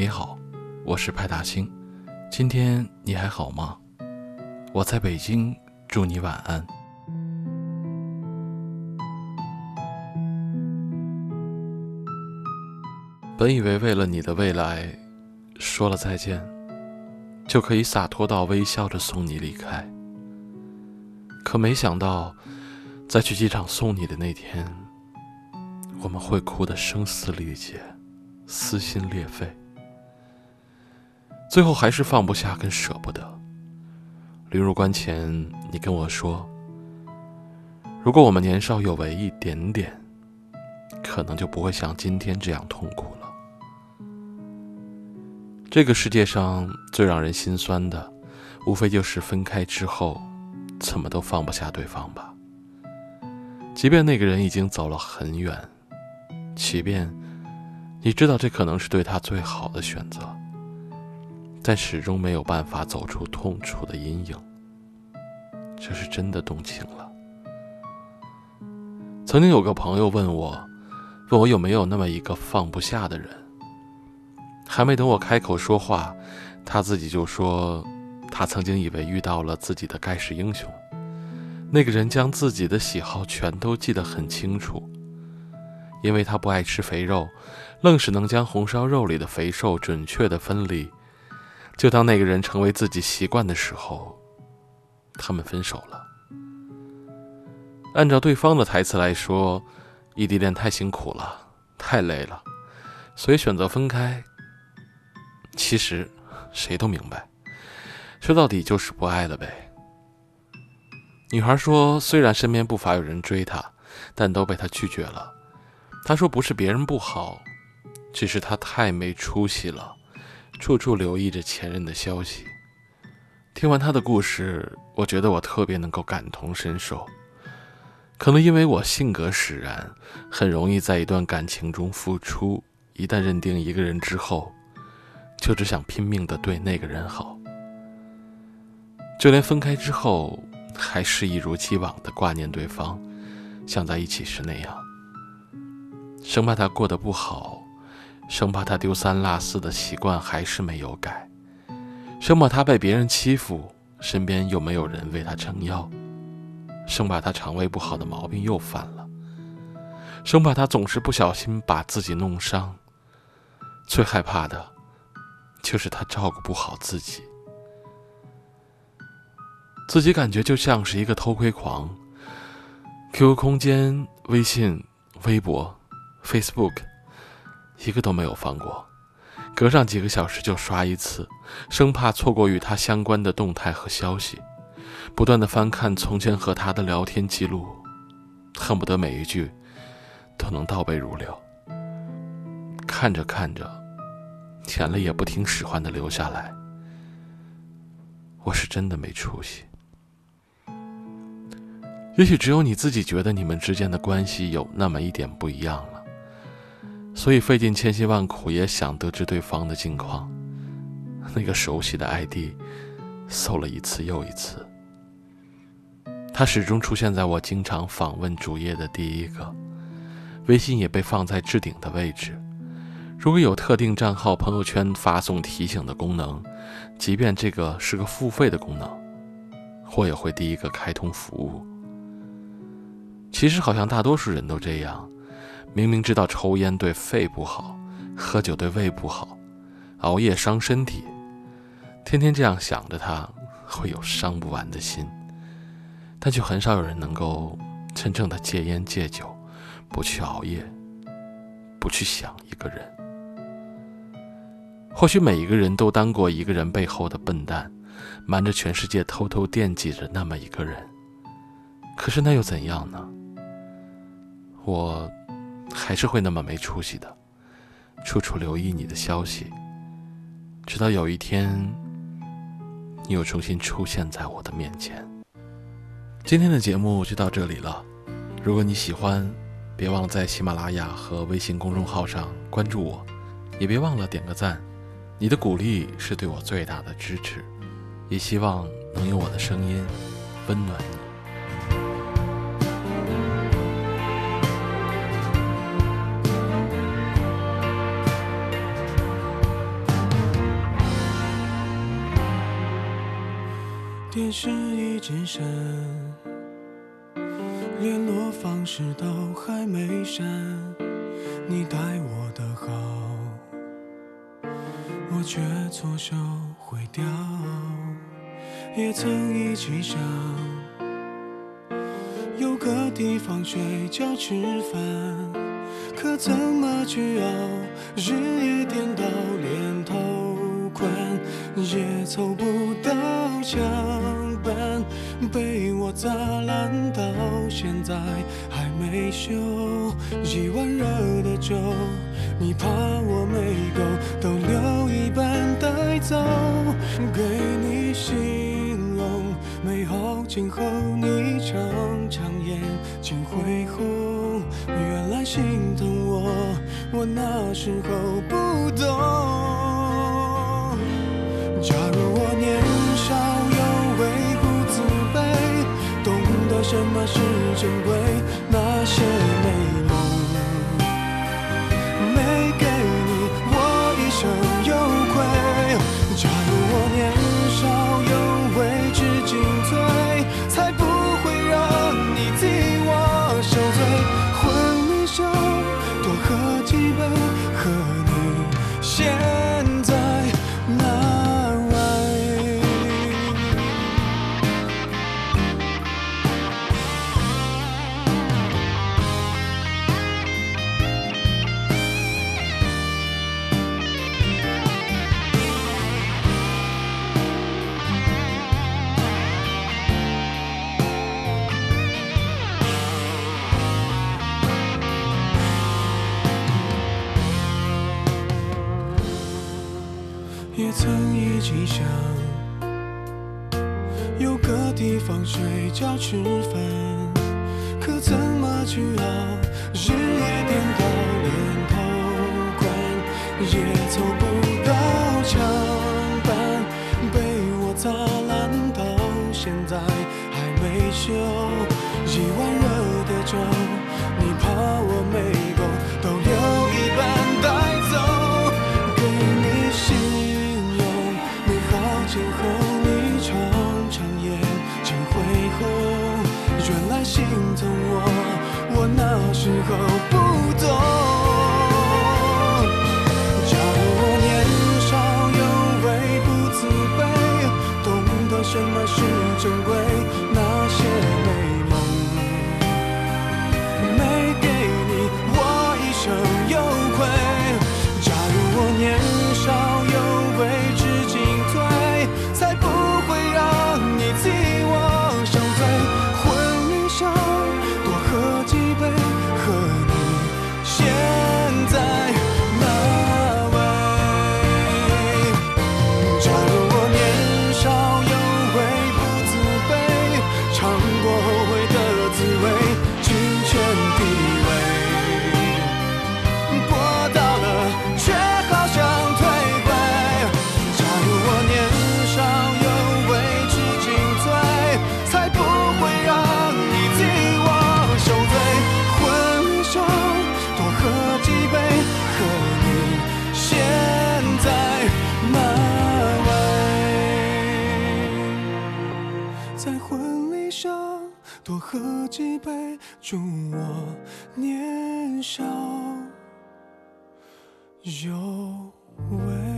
你好，我是派大星。今天你还好吗？我在北京，祝你晚安。本以为为了你的未来，说了再见，就可以洒脱到微笑着送你离开。可没想到，在去机场送你的那天，我们会哭得声嘶力竭，撕心裂肺。最后还是放不下跟舍不得。临入关前，你跟我说：“如果我们年少有为一点点，可能就不会像今天这样痛苦了。”这个世界上最让人心酸的，无非就是分开之后，怎么都放不下对方吧。即便那个人已经走了很远，即便你知道这可能是对他最好的选择。但始终没有办法走出痛楚的阴影，这是真的动情了。曾经有个朋友问我，问我有没有那么一个放不下的人。还没等我开口说话，他自己就说，他曾经以为遇到了自己的盖世英雄，那个人将自己的喜好全都记得很清楚，因为他不爱吃肥肉，愣是能将红烧肉里的肥瘦准确的分离。就当那个人成为自己习惯的时候，他们分手了。按照对方的台词来说，异地恋太辛苦了，太累了，所以选择分开。其实，谁都明白，说到底就是不爱了呗。女孩说，虽然身边不乏有人追她，但都被她拒绝了。她说，不是别人不好，只是她太没出息了。处处留意着前任的消息。听完他的故事，我觉得我特别能够感同身受。可能因为我性格使然，很容易在一段感情中付出。一旦认定一个人之后，就只想拼命的对那个人好。就连分开之后，还是一如既往的挂念对方，像在一起时那样，生怕他过得不好。生怕他丢三落四的习惯还是没有改，生怕他被别人欺负，身边又没有人为他撑腰，生怕他肠胃不好的毛病又犯了，生怕他总是不小心把自己弄伤。最害怕的，就是他照顾不好自己，自己感觉就像是一个偷窥狂。QQ 空间、微信、微博、Facebook。一个都没有放过，隔上几个小时就刷一次，生怕错过与他相关的动态和消息，不断的翻看从前和他的聊天记录，恨不得每一句都能倒背如流。看着看着，眼泪也不听使唤的流下来。我是真的没出息。也许只有你自己觉得你们之间的关系有那么一点不一样了。所以费尽千辛万苦也想得知对方的近况。那个熟悉的 ID，搜了一次又一次。他始终出现在我经常访问主页的第一个，微信也被放在置顶的位置。如果有特定账号朋友圈发送提醒的功能，即便这个是个付费的功能，我也会第一个开通服务。其实好像大多数人都这样。明明知道抽烟对肺不好，喝酒对胃不好，熬夜伤身体，天天这样想着他，会有伤不完的心。但却很少有人能够真正的戒烟戒酒，不去熬夜，不去想一个人。或许每一个人都当过一个人背后的笨蛋，瞒着全世界偷偷惦记着那么一个人。可是那又怎样呢？我。还是会那么没出息的，处处留意你的消息，直到有一天，你又重新出现在我的面前。今天的节目就到这里了，如果你喜欢，别忘了在喜马拉雅和微信公众号上关注我，也别忘了点个赞，你的鼓励是对我最大的支持，也希望能用我的声音温暖你。电视一直闪，联络方式都还没删。你待我的好，我却错手毁掉。也曾一起想，有个地方睡觉吃饭，可怎么去熬？日夜颠倒，连头款也凑不到墙，被我砸烂到现在还没修。一碗热的粥，你怕我没够，都留一半带走，给你形容美好今后，你常常眼睛会红，原来心疼我，我那时候不懂。假如我年什么是珍贵，也曾一起想，有个地方睡觉吃饭，可怎么去熬？日祝我年少有为。